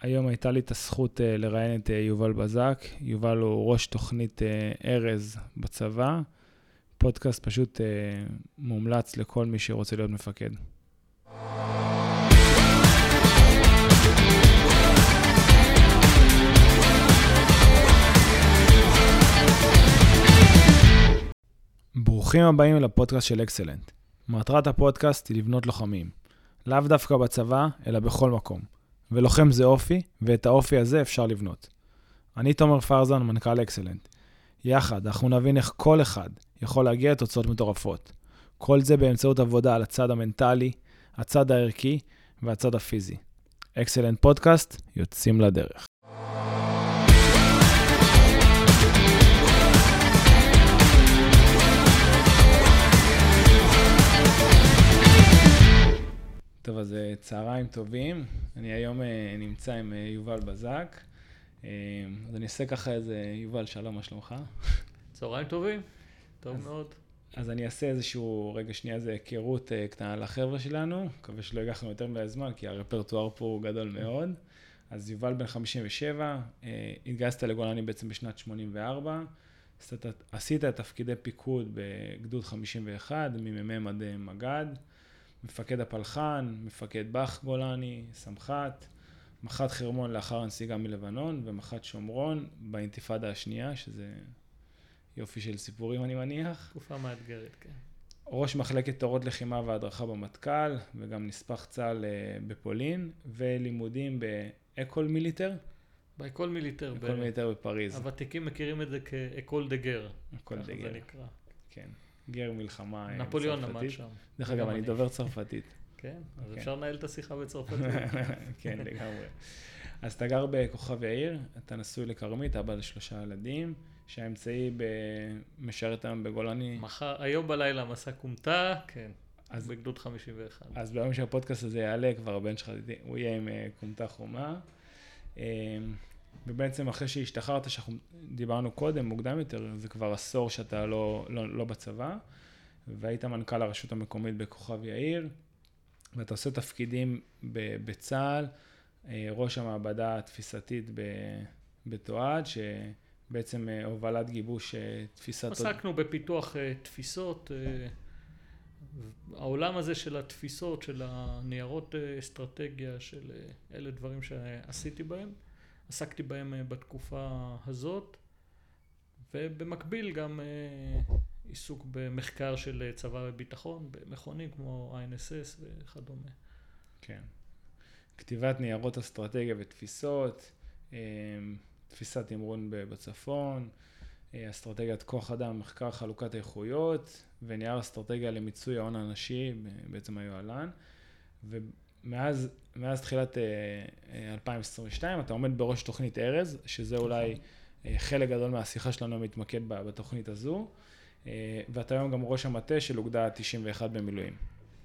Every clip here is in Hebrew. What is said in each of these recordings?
היום הייתה לי את הזכות uh, לראיין את uh, יובל בזק. יובל הוא ראש תוכנית uh, ארז בצבא. פודקאסט פשוט מומלץ לכל מי שרוצה להיות מפקד. ברוכים הבאים אל הפודקאסט של אקסלנט. מטרת הפודקאסט היא לבנות לוחמים. לאו דווקא בצבא, אלא בכל מקום. ולוחם זה אופי, ואת האופי הזה אפשר לבנות. אני תומר פרזן, מנכ"ל אקסלנט. יחד, אנחנו נבין איך כל אחד יכול להגיע לתוצאות מטורפות. כל זה באמצעות עבודה על הצד המנטלי, הצד הערכי והצד הפיזי. אקסלנט פודקאסט, יוצאים לדרך. טוב, אז אה, צהריים טובים. אני היום אה, נמצא עם אה, יובל בזק. אז אני אעשה ככה איזה, יובל, שלום, מה שלומך? צהריים טובים, טוב אז, מאוד. אז אני אעשה איזשהו, רגע שנייה, איזה היכרות קטנה לחבר'ה שלנו. מקווה שלא ייקח לנו יותר מדי זמן, כי הרפרטואר פה הוא גדול מאוד. אז יובל בן 57, התגייסת לגולני בעצם בשנת 84. עשית את תפקידי פיקוד בגדוד 51, ממ"מ עד מג"ד. מפקד הפלחה"ן, מפקד באח גולני, סמח"ט, מח"ט חרמון לאחר הנסיגה מלבנון, ומח"ט שומרון באינתיפאדה השנייה, שזה יופי של סיפורים אני מניח. תקופה מאתגרת, כן. ראש מחלקת תורות לחימה והדרכה במטכ"ל, וגם נספח צה"ל אה, בפולין, ולימודים באקול מיליטר. באקול מיליטר. אקול מיליטר בפריז. הוותיקים מכירים את זה כ École de Guerre. École de Guerre. זה נקרא. כן. גר מלחמה צרפתית. נפוליאון עמד שם. דרך אגב, אני דובר צרפתית. כן, אז כן. אפשר לנהל את השיחה בצרפתית. כן, לגמרי. אז אתה גר בכוכב יאיר, אתה נשוי לכרמית, אבא לשלושה ילדים, שהאמצעי משרת היום בגולני. מחר, היום בלילה מסע כומתה, כן, אז בגדוד 51. אז ביום שהפודקאסט הזה יעלה, כבר הבן שלך, הוא יהיה עם אה, כומתה חומה. ובעצם אחרי שהשתחררת, שאנחנו דיברנו קודם, מוקדם יותר, זה כבר עשור שאתה לא, לא, לא בצבא, והיית מנכ"ל הרשות המקומית בכוכב יאיר, ואתה עושה תפקידים בצה"ל, אה, ראש המעבדה התפיסתית בתועד, שבעצם אה, הובלת גיבוש אה, תפיסת... עסקנו בפיתוח תפיסות. העולם הזה של התפיסות, של הניירות אסטרטגיה, של אלה דברים שעשיתי בהם. עסקתי בהם אה, בתקופה הזאת, ובמקביל גם אה, עיסוק במחקר של אה, צבא וביטחון, במכונים כמו INSS וכדומה. כן. כתיבת ניירות אסטרטגיה ותפיסות, תפיסת תמרון בצפון, אסטרטגיית כוח אדם, מחקר חלוקת איכויות, ונייר אסטרטגיה למיצוי ההון האנשי, בעצם היוהל"ן. מאז, מאז תחילת 2022 אה, אתה עומד בראש תוכנית ארז, שזה נכון. אולי אה, חלק גדול מהשיחה שלנו מתמקד בתוכנית הזו, אה, ואתה היום גם ראש המטה של אוגדה 91 במילואים.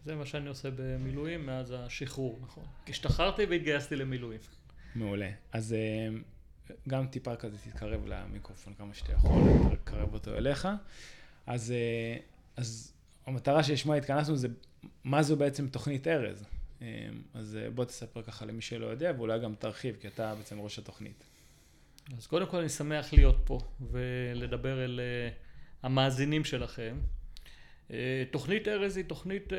זה מה שאני עושה במילואים מאז השחרור, נכון. השתחררתי והתגייסתי למילואים. מעולה. אז גם טיפה כזה תתקרב למיקרופון כמה שאתה יכול, תקרב אותו אליך. אז, אז המטרה שלשמה התכנסנו זה מה זו בעצם תוכנית ארז. אמ, אז אה, בוא תספר ככה למי שלא יודע, ואולי גם תרחיב, כי אתה בעצם ראש התוכנית. אז קודם כל אני שמח להיות פה ולדבר אל אה, המאזינים שלכם. אה, תוכנית ארז היא תוכנית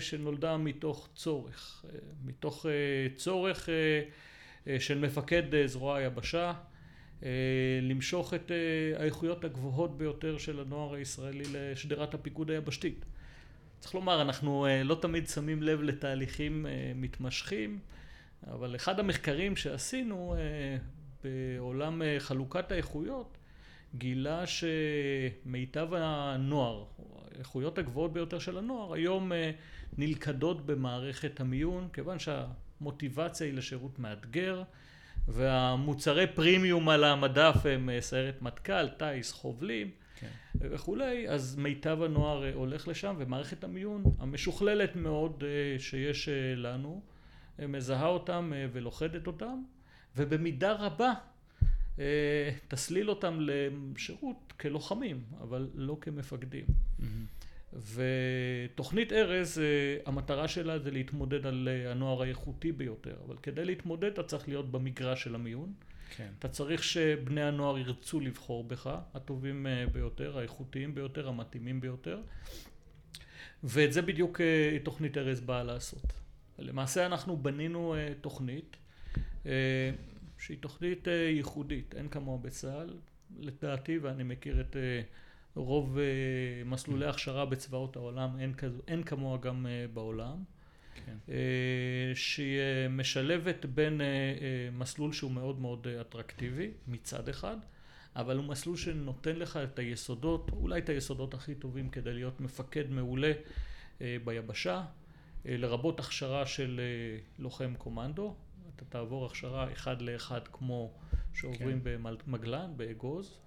שנולדה מתוך צורך, מתוך צורך של מפקד זרוע היבשה, למשוך את האיכויות הגבוהות ביותר של הנוער הישראלי לשדרת הפיקוד היבשתית. צריך לומר, אנחנו אה, לא תמיד שמים לב לתהליכים אה, מתמשכים, אבל אחד המחקרים שעשינו אה, בעולם חלוקת האיכויות, גילה שמיטב הנוער, האיכויות הגבוהות ביותר של הנוער, היום נלכדות במערכת המיון, כיוון שהמוטיבציה היא לשירות מאתגר, והמוצרי פרימיום על המדף הם סיירת מטכ"ל, טיס, חובלים. כן. וכולי, אז מיטב הנוער אה, הולך לשם, ומערכת המיון המשוכללת מאוד אה, שיש אה, לנו, מזהה אותם ולוכדת אותם, ובמידה רבה תסליל אותם לשירות כלוחמים, אבל לא כמפקדים. Mm-hmm. ותוכנית ארז, המטרה שלה זה להתמודד על הנוער האיכותי ביותר, אבל כדי להתמודד אתה צריך להיות במגרש של המיון. כן. אתה צריך שבני הנוער ירצו לבחור בך, הטובים ביותר, האיכותיים ביותר, המתאימים ביותר. ואת זה בדיוק תוכנית ארז באה לעשות. למעשה אנחנו בנינו תוכנית שהיא תוכנית ייחודית, אין כמוה בצה"ל, לדעתי, ואני מכיר את רוב מסלולי הכשרה בצבאות העולם, אין, כזו, אין כמוה גם בעולם. כן. שהיא משלבת בין מסלול שהוא מאוד מאוד אטרקטיבי מצד אחד, אבל הוא מסלול שנותן לך את היסודות, אולי את היסודות הכי טובים כדי להיות מפקד מעולה ביבשה, לרבות הכשרה של לוחם קומנדו, אתה תעבור הכשרה אחד לאחד כמו שעוברים כן. במגלן, באגוז,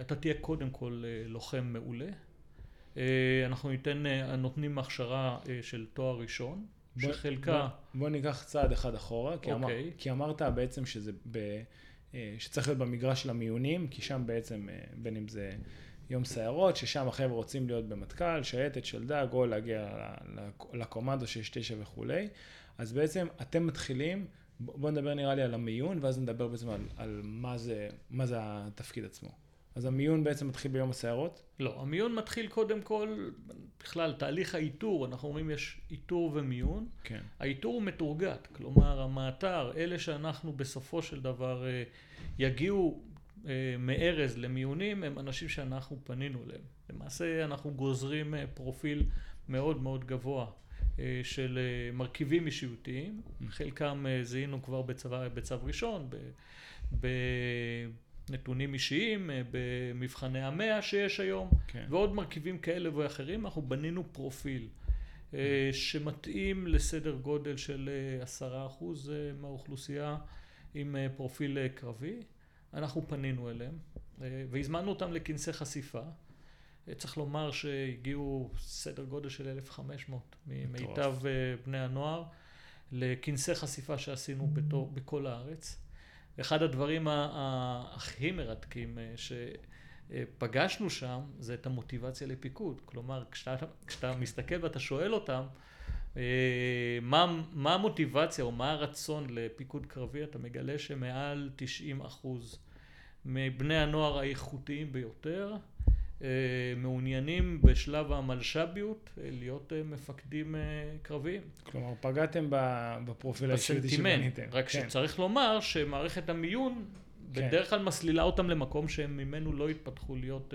אתה תהיה קודם כל לוחם מעולה. אנחנו ניתן, נותנים הכשרה של תואר ראשון, בוא, שחלקה... בוא, בוא ניקח צעד אחד אחורה, כי, אמר, אוקיי. כי אמרת בעצם שזה ב, שצריך להיות במגרש של המיונים, כי שם בעצם, בין אם זה יום סיירות, ששם החבר'ה רוצים להיות במטכ"ל, שייטת, שלדג, או להגיע לקומנדו שיש תשע וכולי, אז בעצם אתם מתחילים בוא נדבר נראה לי על המיון, ואז נדבר בעצם על, על מה, זה, מה זה התפקיד עצמו. אז המיון בעצם מתחיל ביום הסערות? לא, המיון מתחיל קודם כל, בכלל, תהליך האיתור, אנחנו אומרים יש איתור ומיון. כן. האיתור הוא מתורגת, כלומר המאתר, אלה שאנחנו בסופו של דבר אה, יגיעו אה, מארז למיונים, הם אנשים שאנחנו פנינו אליהם. למעשה אנחנו גוזרים אה, פרופיל מאוד מאוד גבוה של מרכיבים אישיותיים, חלקם אה, זיהינו כבר בצבא, בצו ראשון, בנתונים אישיים, במבחני המאה שיש היום, כן. ועוד מרכיבים כאלה ואחרים, אנחנו בנינו פרופיל שמתאים לסדר גודל של עשרה אחוז מהאוכלוסייה עם פרופיל קרבי, אנחנו פנינו אליהם והזמנו אותם לכנסי חשיפה צריך לומר שהגיעו סדר גודל של 1,500 ממיטב אה, בני הנוער לכנסי חשיפה שעשינו בתור, בכל הארץ. אחד הדברים הכי מרתקים אה, שפגשנו שם זה את המוטיבציה לפיקוד. כלומר, כשאתה, כשאתה מסתכל ואתה שואל אותם אה, מה, מה המוטיבציה או מה הרצון לפיקוד קרבי, אתה מגלה שמעל 90 אחוז מבני הנוער האיכותיים ביותר מעוניינים בשלב המלש"ביות אה, להיות אה, מפקדים קרביים. כלומר, פגעתם בפרופיל האישיותי שבניתם. רק כן. שצריך לומר שמערכת המיון כן. בדרך כלל מסלילה אותם למקום שהם ממנו לא יתפתחו להיות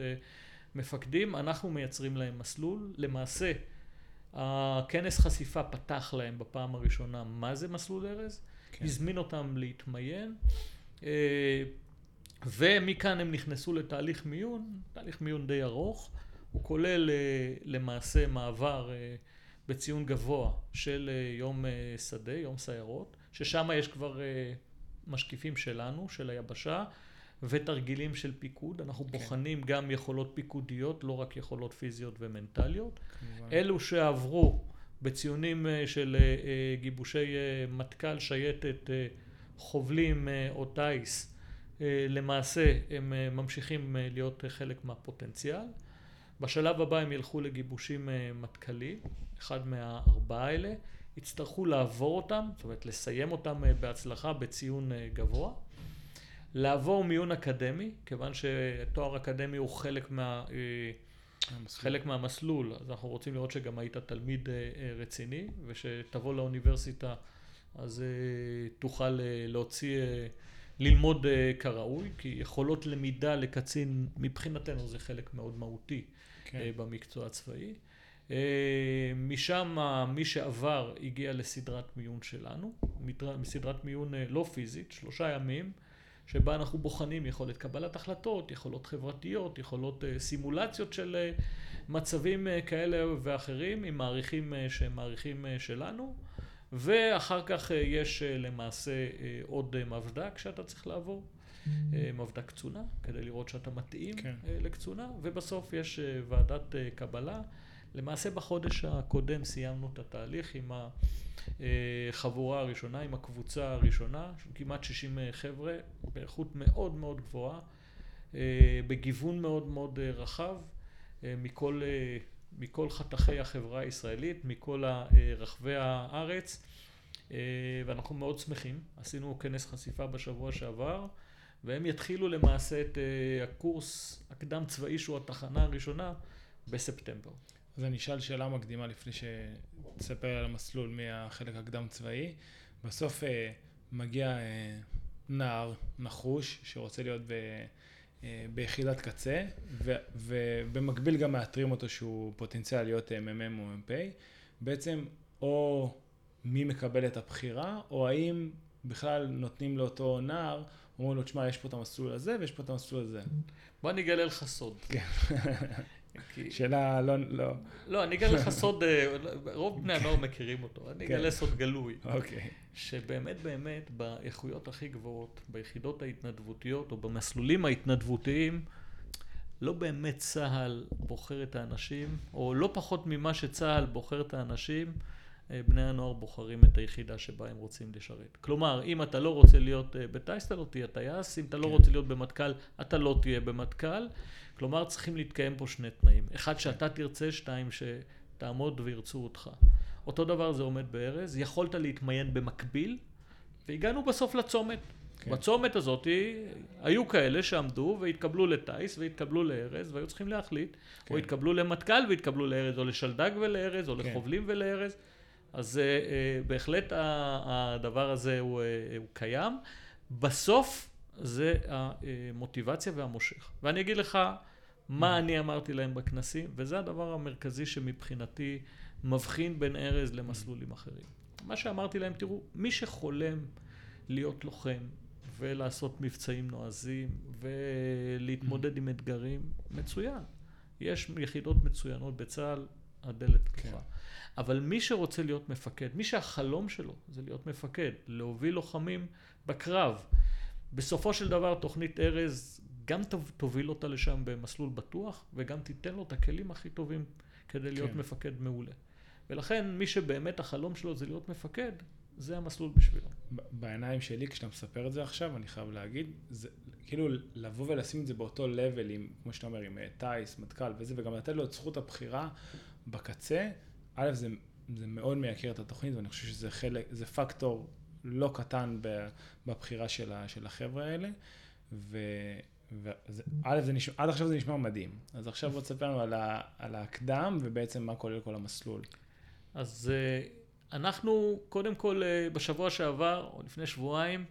מפקדים. אנחנו מייצרים להם מסלול. למעשה, הכנס חשיפה פתח להם בפעם הראשונה מה זה מסלול ארז, כן. הזמין אותם להתמיין. ומכאן הם נכנסו לתהליך מיון, תהליך מיון די ארוך, הוא כולל אה, למעשה מעבר אה, בציון גבוה של אה, יום שדה, יום סיירות, ששם יש כבר משקיפים שלנו, של היבשה, ותרגילים של פיקוד. אנחנו כן. בוחנים גם יכולות פיקודיות, לא רק יכולות פיזיות ומנטליות. כמובן. אלו שעברו בציונים של גיבושי מטכ"ל, שייטת, חובלים או טיס, למעשה הם אה, ממשיכים אה, להיות חלק מהפוטנציאל. בשלב הבא הם ילכו לגיבושים מטכ"לי, אחד מהארבעה האלה, יצטרכו לעבור אותם, זאת אומרת לסיים אותם בהצלחה בציון גבוה. לעבור מיון אקדמי, כיוון שתואר אקדמי הוא חלק, מה, חלק מהמסלול, אז אנחנו רוצים לראות שגם היית תלמיד רציני, ושתבוא לאוניברסיטה אז תוכל להוציא ללמוד אה, כראוי, כי יכולות למידה לקצין מבחינתנו זה חלק מאוד מהותי כן. אה, במקצוע הצבאי. אה, משם מי שעבר הגיע לסדרת מיון שלנו, סדרת מיון לא פיזית, שלושה ימים, שבה אנחנו בוחנים יכולת קבלת החלטות, יכולות חברתיות, יכולות סימולציות של מצבים כאלה ואחרים עם מעריכים שהם מעריכים שלנו. ואחר כך אה, יש אה, למעשה אה, עוד מבדק שאתה צריך לעבור, מבדק קצונה, כדי לראות שאתה מתאים כן. לקצונה, ובסוף יש ועדת קבלה. למעשה בחודש הקודם סיימנו את התהליך עם החבורה הראשונה, עם הקבוצה הראשונה, כמעט 60 חבר'ה, באיכות מאוד מאוד גבוהה, בגיוון מאוד מאוד רחב, מכל מכל חתכי החברה הישראלית, מכל רחבי הארץ, ואנחנו מאוד שמחים. עשינו כנס חשיפה בשבוע שעבר, והם יתחילו למעשה את הקורס הקדם צבאי שהוא התחנה הראשונה בספטמבר. אז אני אשאל שאלה מקדימה לפני שתספר על המסלול מהחלק הקדם צבאי. בסוף מגיע נער נחוש שרוצה להיות ב... אה, ביחידת קצה, ו, ובמקביל גם מאתרים אותו שהוא פוטנציאל להיות מ"מ או מ"פ, בעצם או מי מקבל את הבחירה, או האם בכלל נותנים לאותו נער, אומרים לו, תשמע, יש פה את המסלול הזה ויש פה את המסלול הזה. בוא אני אגלה לך סוד. כן. שאלה לא, לא. לא, אני אגלה לך סוד, אה, רוב בני הנוער מכירים אותו, אני אגלה כן. סוד גלוי. אוקיי. שבאמת באמת באיכויות הכי גבוהות, ביחידות ההתנדבותיות או במסלולים ההתנדבותיים, לא באמת צה"ל בוחר את האנשים, או לא פחות ממה שצה"ל בוחר את האנשים, בני הנוער בוחרים את היחידה שבה הם רוצים לשרת. כלומר, אם אתה לא רוצה להיות אה, בטייס, אתה לא תהיה טייס, אם אתה לא כן. רוצה להיות במטכ"ל, אתה לא תהיה במטכ"ל. כלומר, צריכים להתקיים פה שני תנאים. אחד, שאתה תרצה, שתיים, שתעמוד וירצו אותך. אותו דבר זה עומד בארז, יכולת להתמיין במקביל, והגענו בסוף לצומת. כן. בצומת הזאת היו כאלה שעמדו והתקבלו לטיס והתקבללו לארז והיו צריכים להחליט, כן. או התקבלו למטכ"ל והתקבלו לארז, או לשלדג ולארז, או כן. לחובלים ולארז. אז uh, בהחלט הדבר הזה הוא, uh, הוא קיים. בסוף זה המוטיבציה והמושך. ואני אגיד לך מה אני אמרתי להם בכנסים, וזה הדבר המרכזי שמבחינתי מבחין בין ארז למסלולים אחרים. מה שאמרתי להם, תראו, מי שחולם להיות לוחם ולעשות מבצעים נועזים ולהתמודד עם אתגרים, מצוין. יש יחידות מצוינות בצה"ל, הדלת פתוחה. כן. אבל מי שרוצה להיות מפקד, מי שהחלום שלו זה להיות מפקד, להוביל לוחמים בקרב, בסופו של דבר תוכנית ארז גם תוביל אותה לשם במסלול בטוח וגם תיתן לו את הכלים הכי טובים כדי להיות כן. מפקד מעולה. ולכן מי שבאמת החלום שלו זה להיות מפקד, זה המסלול בשבילו. בעיניים שלי, כשאתה מספר את זה עכשיו, אני חייב להגיד, זה כאילו לבוא ולשים את זה באותו לבל עם, כמו שאתה אומר, עם אה, טייס, מטכ"ל וזה, וגם לתת לו את זכות הבחירה בקצה, א', זה, זה מאוד מייקר את התוכנית, ואני חושב שזה חלק, זה פקטור לא קטן בבחירה של, ה, של החבר'ה האלה, ו... וא', זה נשמע, עד עכשיו זה נשמע מדהים. אז עכשיו בוא תספר לנו על, ה, על הקדם ובעצם מה כולל כל המסלול. אז אה, אנחנו קודם כל אה, בשבוע שעבר, או לפני שבועיים,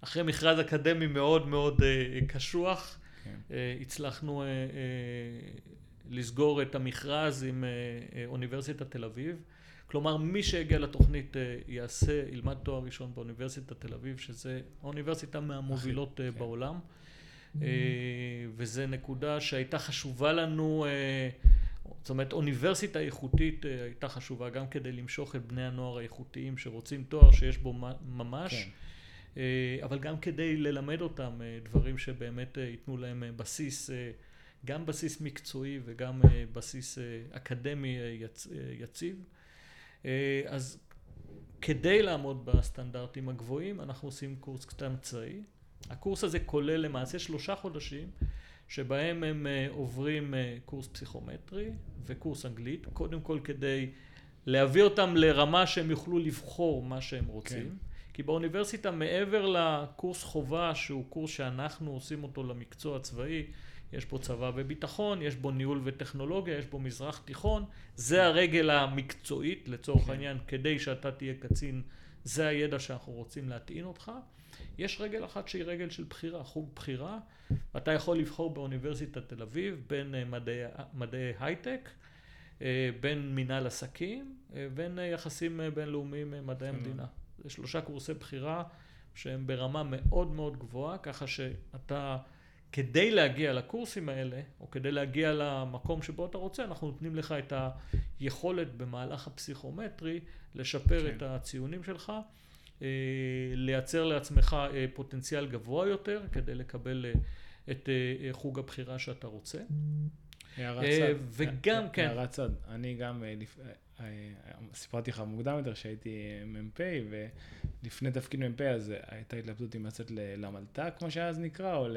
אחרי מכרז אקדמי מאוד מאוד אה, קשוח, כן. הצלחנו לסגור את המכרז עם אוניברסיטת תל אביב. כלומר, מי שהגיע לתוכנית יעשה, ילמד תואר ראשון באוניברסיטת תל אביב, שזה האוניברסיטה מהמובילות כן. בעולם. וזו נקודה שהייתה חשובה לנו זאת אומרת אוניברסיטה איכותית אה, הייתה חשובה גם כדי למשוך את בני הנוער האיכותיים שרוצים תואר שיש בו ממש כן. אה, אבל גם כדי ללמד אותם אה, דברים שבאמת ייתנו להם בסיס גם בסיס מקצועי וגם בסיס אקדמי יציב אז כדי לעמוד בסטנדרטים הגבוהים אנחנו עושים קורס קטן צבאי הקורס הזה כולל למעשה שלושה חודשים שבהם הם אה, עוברים אה, קורס פסיכומטרי וקורס אנגלית, קודם כל כדי להביא אותם לרמה שהם יוכלו לבחור מה שהם רוצים. כן. כי באוניברסיטה מעבר לקורס חובה שהוא קורס שאנחנו עושים אותו למקצוע הצבאי, יש פה צבא וביטחון, יש בו ניהול וטכנולוגיה, יש בו מזרח תיכון, זה הרגל המקצועית לצורך כן. העניין, כדי שאתה תהיה קצין, זה הידע שאנחנו רוצים להטעין אותך. יש רגל אחת שהיא רגל של בחירה, חוג בחירה. אתה יכול לבחור באוניברסיטת תל אביב בין אה, מדעי, מדעי הייטק, אה, בין מנהל עסקים, אה, בין יחסים בינלאומיים מדעי המדינה. זה שלושה קורסי בחירה שהם ברמה מאוד מאוד גבוהה, ככה שאתה, כדי להגיע לקורסים האלה, או כדי להגיע למקום שבו אתה רוצה, אנחנו נותנים לך את היכולת במהלך הפסיכומטרי לשפר כן. את הציונים שלך. אה, לייצר לעצמך אה, פוטנציאל גבוה יותר כדי לקבל אה, את חוג הבחירה שאתה רוצה. הערת צד. וגם, כן. הערת צד. אני גם, סיפרתי לך מוקדם יותר שהייתי מ"פ, ולפני תפקיד מ"פ אז הייתה התלבטות אם לצאת למלת"ק, כמו שאז נקרא, או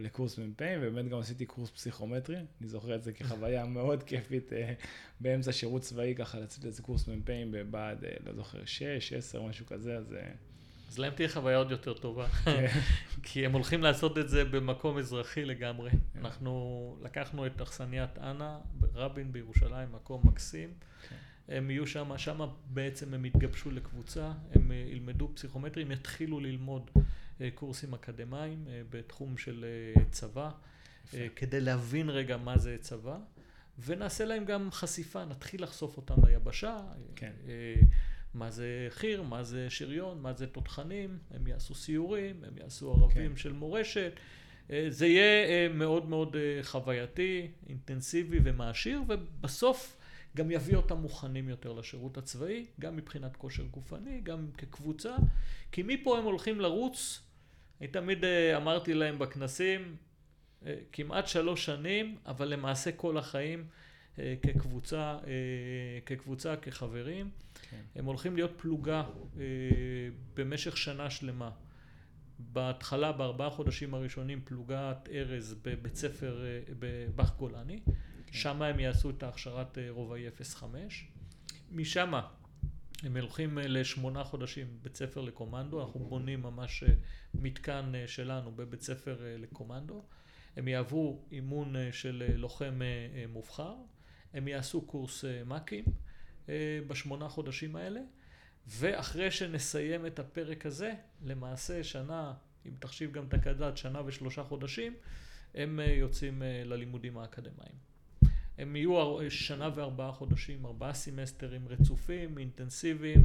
לקורס מ"פ, ובאמת גם עשיתי קורס פסיכומטרי, אני זוכר את זה כחוויה מאוד כיפית אה, באמצע שירות צבאי, ככה לצאת איזה קורס מ"פ בבה"ד, אה, לא זוכר, 6, 10, משהו כזה, אז... אה, אז להם תהיה חוויה עוד יותר טובה, כן. כי הם הולכים לעשות את זה במקום אזרחי לגמרי. אנחנו לקחנו את אכסניית אנה ברבין בירושלים, מקום מקסים. כן. הם יהיו שם, שם בעצם הם יתגבשו לקבוצה, הם ילמדו פסיכומטרי, הם יתחילו ללמוד קורסים אקדמיים אה, בתחום של צבא, יפה. כדי להבין רגע מה זה צבא, ונעשה להם גם חשיפה, נתחיל לחשוף אותם ליבשה. כן. מה זה חי"ר, מה זה שריון, מה זה תותחנים, הם יעשו סיורים, הם יעשו ערבים כן. של מורשת. זה יהיה מאוד מאוד חווייתי, אינטנסיבי ומעשיר, ובסוף גם יביא אותם מוכנים יותר לשירות הצבאי, גם מבחינת כושר גופני, גם כקבוצה, כי מפה הם הולכים לרוץ, אני תמיד אה, אמרתי להם בכנסים, אה, כמעט שלוש שנים, אבל למעשה כל החיים אה, כקבוצה, כקבוצה, כחברים. כן. הם הולכים להיות פלוגה במשך שנה שלמה. בהתחלה, בארבעה חודשים הראשונים, פלוגת ארז בבית ספר בבאח גולני. כן. שם הם יעשו את ההכשרת רובעי 05. משם הם הולכים אה, לשמונה חודשים בית ספר לקומנדו, אנחנו בונים ממש אה, מתקן שלנו בבית ספר לקומנדו. הם יעברו אימון של לוחם מובחר, הם יעשו קורס מ"כים בשמונה חודשים האלה, ואחרי שנסיים את הפרק הזה, למעשה שנה, אם תחשיב גם את הקד"ת, שנה ושלושה חודשים, הם יוצאים ללימודים האקדמיים. הם יהיו שנה וארבעה חודשים, ארבעה סמסטרים רצופים, אינטנסיביים,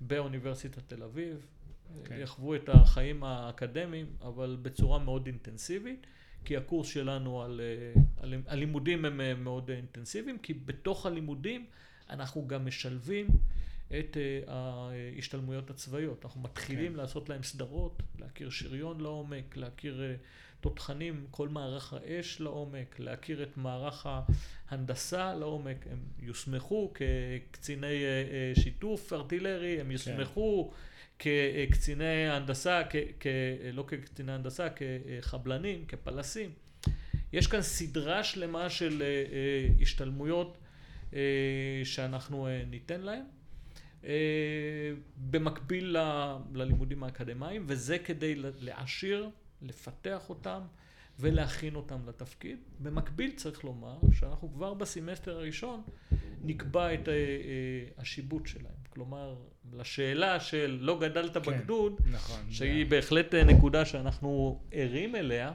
באוניברסיטת תל אביב. Okay. אוקיי. יחוו את החיים האקדמיים, אבל בצורה מאוד אינטנסיבית, כי הקורס שלנו על, על הלימודים הם מאוד אינטנסיביים, כי בתוך הלימודים אנחנו גם משלבים את ההשתלמויות הצבאיות. אנחנו מתחילים okay. כן. לעשות להם סדרות, להכיר שריון לעומק, להכיר תותחנים, כל מערך האש לעומק, להכיר את מערך ההנדסה לעומק, הם יוסמכו כקציני אה, אה, שיתוף ארטילרי, הם כן. יוסמכו כן. כקציני הנדסה, כ, כ, לא כקציני הנדסה, כחבלנים, כפלסים. יש כאן סדרה שלמה של אה, השתלמויות שאנחנו ניתן להם. במקביל ללימודים האקדמיים, וזה כדי להעשיר לפתח אותם ולהכין אותם לתפקיד. במקביל צריך לומר שאנחנו כבר בסמסטר הראשון נקבע את אה, אה, השיבוט שלהם. כלומר, לשאלה של לא גדלת כן, בגדוד, נכון, שהיא זה... בהחלט אה, נקודה שאנחנו ערים אליה,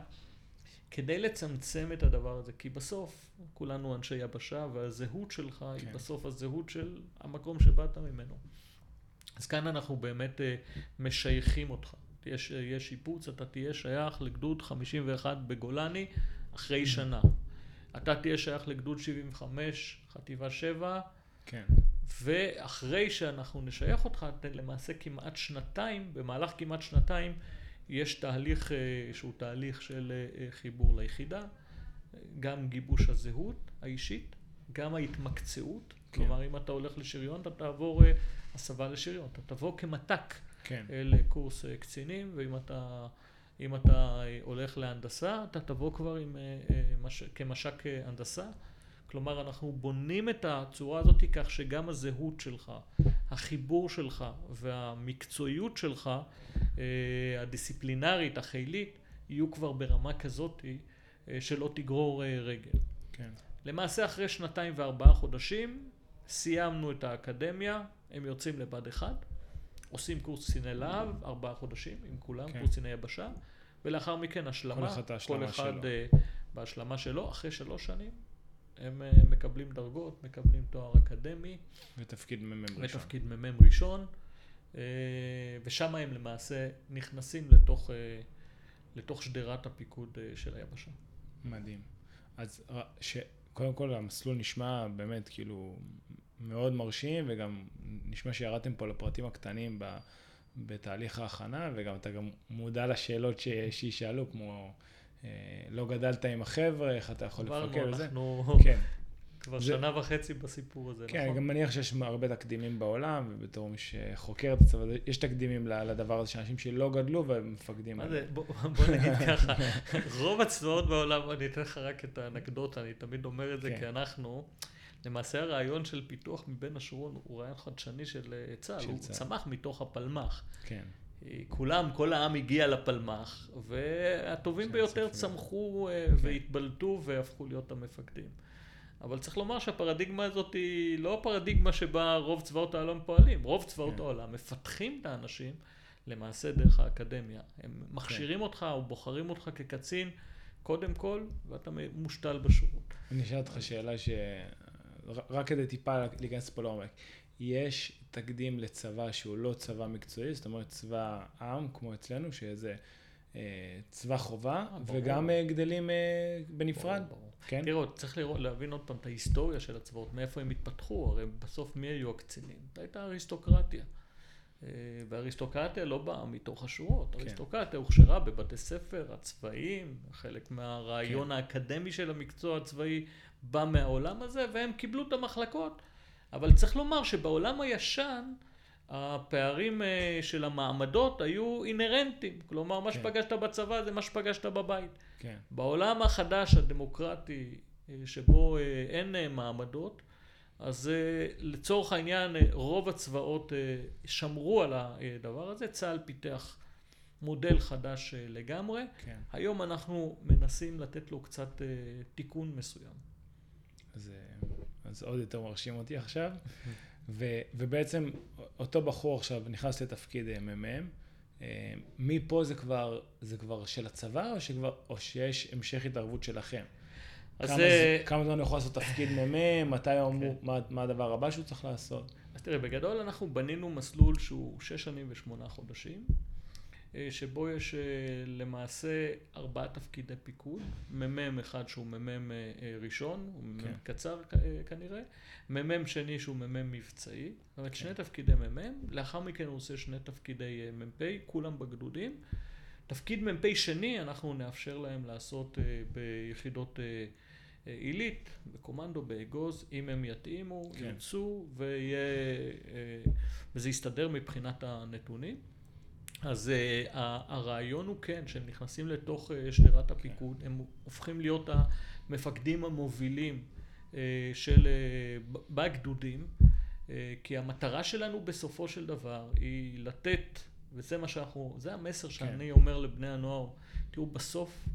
כדי לצמצם את הדבר הזה, כי בסוף כולנו אנשי יבשה והזהות שלך כן. היא בסוף הזהות של המקום שבאת ממנו. אז כאן אנחנו באמת משייכים אותך. יש, יש שיפוץ, אתה תהיה שייך לגדוד 51 בגולני אחרי mm. שנה. אתה תהיה שייך לגדוד 75, חטיבה 7. כן. ואחרי שאנחנו נשייך אותך, למעשה כמעט שנתיים, במהלך כמעט שנתיים, יש תהליך אה, שהוא תהליך של אה, חיבור ליחידה, גם גיבוש הזהות האישית, גם ההתמקצעות, כן. כלומר אם אתה הולך לשריון אתה תעבור אה, הסבה לשריון, אתה תבוא כמת"ק כן. לקורס אה, קצינים, ואם אתה, אם אתה אה, הולך להנדסה, אתה תבוא כבר עם, אה, מש, כמש"ק הנדסה. כלומר, אנחנו בונים את הצורה הזאת כך שגם הזהות שלך, החיבור שלך והמקצועיות שלך, הדיסציפלינרית, החילית, יהיו כבר ברמה כזאת שלא תגרור רגל. כן. למעשה, אחרי שנתיים וארבעה חודשים, סיימנו את האקדמיה, הם יוצאים לבד אחד. עושים קורס קציני להב, ארבעה חודשים עם כולם, כן. קורס קציני יבשה, ולאחר מכן השלמה, כל אחד, כל אחד שלו. uh, בהשלמה שלו, אחרי שלוש שנים הם uh, מקבלים דרגות, מקבלים תואר אקדמי. ותפקיד מ"מ ראשון. ותפקיד מ"מ ראשון, uh, ושם הם למעשה נכנסים לתוך, לתוך שדרת הפיקוד של היבשה. מדהים. אז ש... קודם כל המסלול נשמע באמת כאילו מאוד מרשים, וגם נשמע שירדתם פה לפרטים הקטנים ב, בתהליך ההכנה, וגם אתה גם מודע לשאלות ש, שישאלו, כמו אה, לא גדלת עם החבר'ה, איך אתה יכול לפקד וזה. אנחנו... כן. כבר זה... שנה וחצי בסיפור הזה, כן, נכון? כן, גם מניח שיש הרבה תקדימים בעולם, ובתור מי שחוקר את הצבא, יש תקדימים לדבר הזה, שאנשים שלא גדלו והם מפקדים. מה זה, בוא, בוא נגיד ככה, רוב הצבאות בעולם, אני אתן לך רק את האנקדוטה, אני תמיד אומר את זה, כן. כי אנחנו, למעשה הרעיון של פיתוח מבין השורות הוא רעיון חדשני של אה, צה"ל, הוא צהל. צמח מתוך הפלמ"ח. כן. כולם, כל העם הגיע לפלמ"ח, והטובים ביותר צמחו אה, כן. והתבלטו והפכו להיות המפקדים. אבל צריך לומר שהפרדיגמה הזאת היא לא הפרדיגמה שבה רוב צבאות העולם פועלים. רוב צבאות כן. העולם מפתחים את האנשים למעשה דרך האקדמיה. הם מכשירים כן. אותך או בוחרים אותך כקצין קודם כל, ואתה מושתל בשורות. אני אשאל אותך שאלה ש... רק כדי טיפה להיכנס פה לעומק. יש תקדים לצבא שהוא לא צבא מקצועי, זאת אומרת צבא עם, כמו אצלנו, שזה אה, צבא חובה, אה, ברור. וגם אה, גדלים בנפרד. ברור, ברור. כן? תראו, צריך לראות, להבין עוד פעם את ההיסטוריה של הצבאות, מאיפה הם התפתחו, הרי בסוף מי היו הקצינים? הייתה אריסטוקרטיה. ואריסטוקרטיה לא באה מתוך השורות, כן. אריסטוקרטיה הוכשרה בבתי ספר הצבאיים, חלק מהרעיון כן. האקדמי של המקצוע הצבאי בא מהעולם הזה, והם קיבלו את המחלקות. אבל צריך לומר שבעולם הישן, הפערים אה, של המעמדות היו אינהרנטיים. כלומר, מה כן. שפגשת בצבא זה מה שפגשת בבית. כן. בעולם החדש, הדמוקרטי, אה, שבו אה, אין מעמדות, אז לצורך העניין, רוב הצבאות שמרו על הדבר הזה. צה"ל פיתח מודל חדש לגמרי. כן. היום אנחנו מנסים לתת לו קצת תיקון מסוים. אז, אז עוד יותר מרשים אותי עכשיו. ו, ובעצם אותו בחור עכשיו נכנס לתפקיד אה, מ"מ, אה, מפה זה כבר, זה כבר של הצבא או, שכבר, או שיש המשך התערבות שלכם? אז כמה, זה... כמה זמן הוא יכול לעשות תפקיד מ"מ, מתי הוא אמור, כן. מה, מה הדבר הבא שהוא צריך לעשות? אז תראה, בגדול אנחנו בנינו מסלול שהוא שש שנים ושמונה חודשים. אה, שבו יש אה, למעשה ארבעה תפקידי פיקוד, מ"מ אחד שהוא מ"מ אה, ראשון, הוא מ"מ כן. קצר כנראה, מ"מ שני שהוא מ"מ מבצעי, זאת אומרת כן. שני תפקידי מ"מ, לאחר מכן הוא עושה שני תפקידי מ"פ, כולם בגדודים. תפקיד מ"פ שני אנחנו נאפשר להם לעשות ביחידות עילית, בקומנדו, באגוז, אם הם יתאימו, כן. ירצו, ויהיה, וזה יסתדר מבחינת הנתונים. אז uh, הרעיון הוא כן, שהם נכנסים לתוך uh, שדרת הפיקוד, הם הופכים להיות המפקדים המובילים uh, של, uh, בגדודים, uh, כי המטרה שלנו בסופו של דבר היא לתת, וזה מה שאנחנו, זה המסר כן. שאני אומר לבני הנוער, תראו בסוף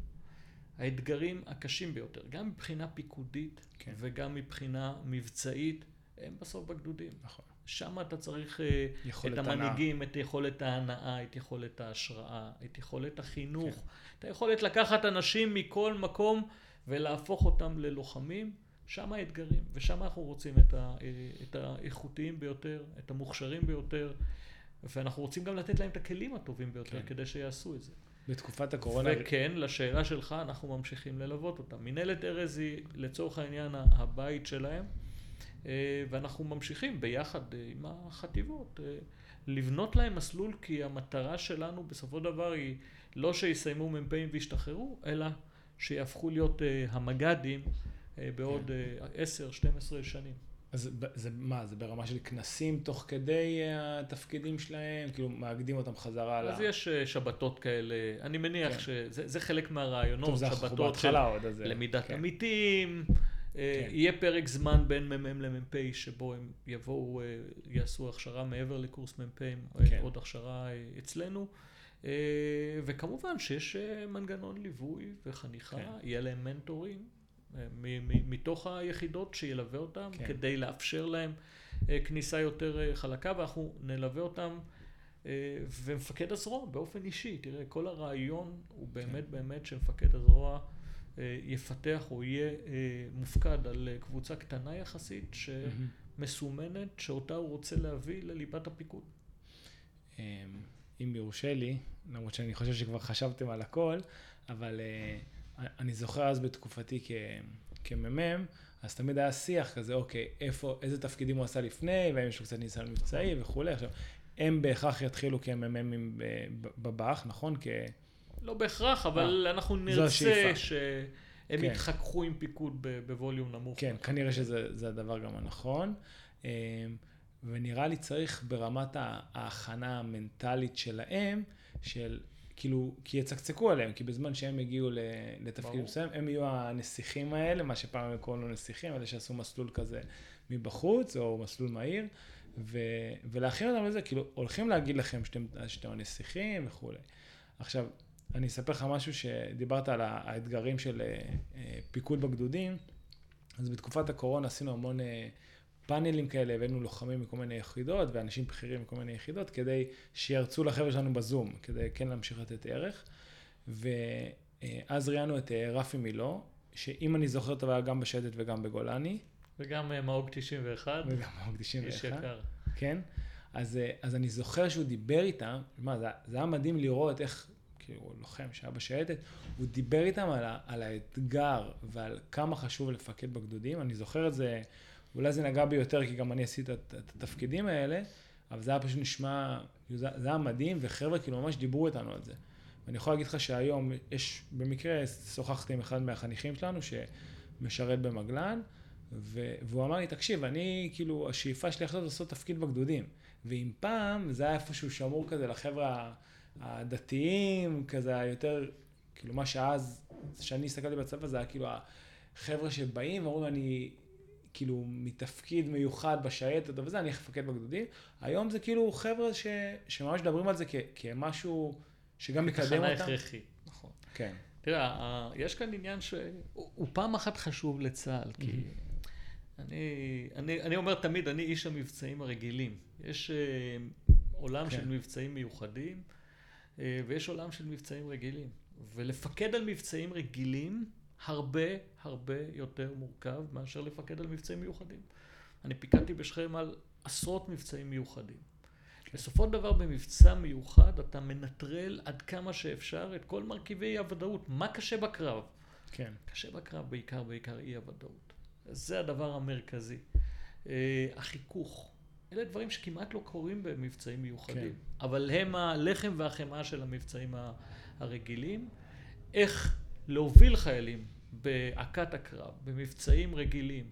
האתגרים הקשים ביותר, גם מבחינה פיקודית כן. וגם מבחינה מבצעית, הם בסוף בגדודים. נכון. שם אתה צריך אה, את המנהיגים. את יכולת ההנאה, את יכולת ההשראה, את יכולת החינוך, כן. את היכולת לקחת אנשים מכל מקום ולהפוך אותם ללוחמים. שם האתגרים, ושם אנחנו רוצים את, ה, אה, את האיכותיים ביותר, את המוכשרים ביותר, ואנחנו רוצים גם לתת להם את הכלים הטובים ביותר כן. כדי שיעשו את זה. בתקופת הקורונה... וכן, לשאלה שלך, אנחנו ממשיכים ללוות אותם. מנהלת ארז היא לצורך העניין הבית שלהם. אה, ואנחנו ממשיכים ביחד אה, עם החטיבות אה, לבנות להם מסלול כי המטרה שלנו בסופו של דבר היא לא שיסיימו מ"פים וישתחררו אלא שיהפכו להיות המג"דים בעוד כן. 10-12 שנים. אז זה מה, זה ברמה של כנסים תוך כדי התפקידים שלהם? כאילו מאגדים אותם חזרה אז ל... אז יש שבתות כאלה, אני מניח כן. שזה חלק מהרעיונות, טוב, שבתות של עוד, למידת כן. עמיתים. אה, כן. יהיה פרק זמן בין מ"מ למ"פ שבו הם יבואו, אה, יעשו הכשרה מעבר לקורס מ"פים, אה, כן. עוד הכשרה אצלנו. וכמובן שיש מנגנון ליווי וחניכה, כן. יהיה להם מנטורים מתוך היחידות שילווה אותם, כן. כדי לאפשר להם כניסה יותר חלקה, ואנחנו נלווה אותם. ומפקד הזרוע באופן אישי, תראה, כל הרעיון הוא באמת כן. באמת שמפקד הזרוע אה, יפתח או יהיה אה, מופקד על אה, קבוצה קטנה יחסית שמסומנת, שאותה הוא רוצה להביא לליבת הפיקוד. אם יורשה לי, למרות שאני חושב שכבר חשבתם על הכל, אבל אני זוכר אז בתקופתי כמ"מ, אז תמיד היה שיח כזה, אוקיי, איפה, איזה תפקידים הוא עשה לפני, והאם יש לו קצת ניסיון מבצעי וכולי. עכשיו, הם בהכרח יתחילו כמ"מים בב"ח, נכון? לא בהכרח, אבל 아, אנחנו נרצה שהם הם כן. יתחככו עם פיקוד בווליום נמוך. כן, כנראה שזה זה הדבר גם הנכון. אמ, ונראה לי צריך ברמת ההכנה המנטלית שלהם, של כאילו, כי יצקצקו עליהם, כי בזמן שהם הגיעו לתפקיד. מסוים, הם יהיו הנסיכים האלה, מה שפעם הם קוראים לו נסיכים, אלה שעשו מסלול כזה מבחוץ, או מסלול מהיר, ו- ולהכין אותם לזה, כאילו, הולכים להגיד לכם שאתם, שאתם הנסיכים וכולי. עכשיו, אני אספר לך משהו שדיברת על האתגרים של אה, אה, פיקוד בגדודים, אז בתקופת הקורונה עשינו המון אה, פאנלים כאלה, הבאנו לוחמים מכל מיני יחידות ואנשים בכירים מכל מיני יחידות, כדי שירצו לחבר'ה שלנו בזום, כדי כן להמשיך לתת ערך. ואז ראיינו את רפי מילו, שאם אני זוכר טוב היה גם בשייטת וגם בגולני, וגם מאוג 91, וגם מאוג איש 91. יקר. כן? אז, אז אני זוכר שהוא דיבר איתם, מה, זה, זה היה מדהים לראות איך, כאילו, לוחם שהיה בשייטת, הוא דיבר איתם על, על האתגר ועל כמה חשוב לפקד בגדודים. אני זוכר את זה, אולי זה נגע בי יותר, כי גם אני עשיתי את, את התפקידים האלה, אבל זה היה פשוט נשמע, כאילו, זה, זה היה מדהים, וחבר'ה כאילו ממש דיברו איתנו על זה. ואני יכול להגיד לך שהיום יש, במקרה שוחחתי עם אחד מהחניכים שלנו שמשרת במגלן, ו- והוא אמר לי, תקשיב, אני, כאילו, השאיפה שלי עכשיו לעשות תפקיד בגדודים. ואם פעם זה היה איפשהו שמור כזה לחבר'ה הדתיים, כזה היותר, כאילו מה שאז, כשאני הסתכלתי בצבא, זה היה כאילו החבר'ה שבאים ואומרים, אני כאילו מתפקיד מיוחד בשייטת וזה, אני מפקד בגדודים. היום זה כאילו חבר'ה ש- שממש מדברים על זה כ- כמשהו שגם מקדם אותם. הכרחית. נכון. כן, תראה, יש כאן עניין שהוא הוא פעם אחת חשוב לצה"ל, כי אני, אני, אני אומר תמיד, אני איש המבצעים הרגילים. יש אה, עולם כן. של מבצעים מיוחדים, ויש עולם של מבצעים רגילים. ולפקד על מבצעים רגילים, הרבה הרבה יותר מורכב מאשר לפקד על מבצעים מיוחדים. אני פיקדתי בשכם על עשרות מבצעים מיוחדים. בסופו של דבר במבצע מיוחד אתה מנטרל עד כמה שאפשר את כל מרכיבי אי הוודאות. מה קשה בקרב? כן, קשה בקרב בעיקר, בעיקר אי הוודאות. זה הדבר המרכזי. אה, החיכוך. אלה דברים שכמעט לא קורים במבצעים מיוחדים. כן. אבל הם הלחם והחמאה של המבצעים הרגילים. איך להוביל חיילים בהכת הקרב, במבצעים רגילים,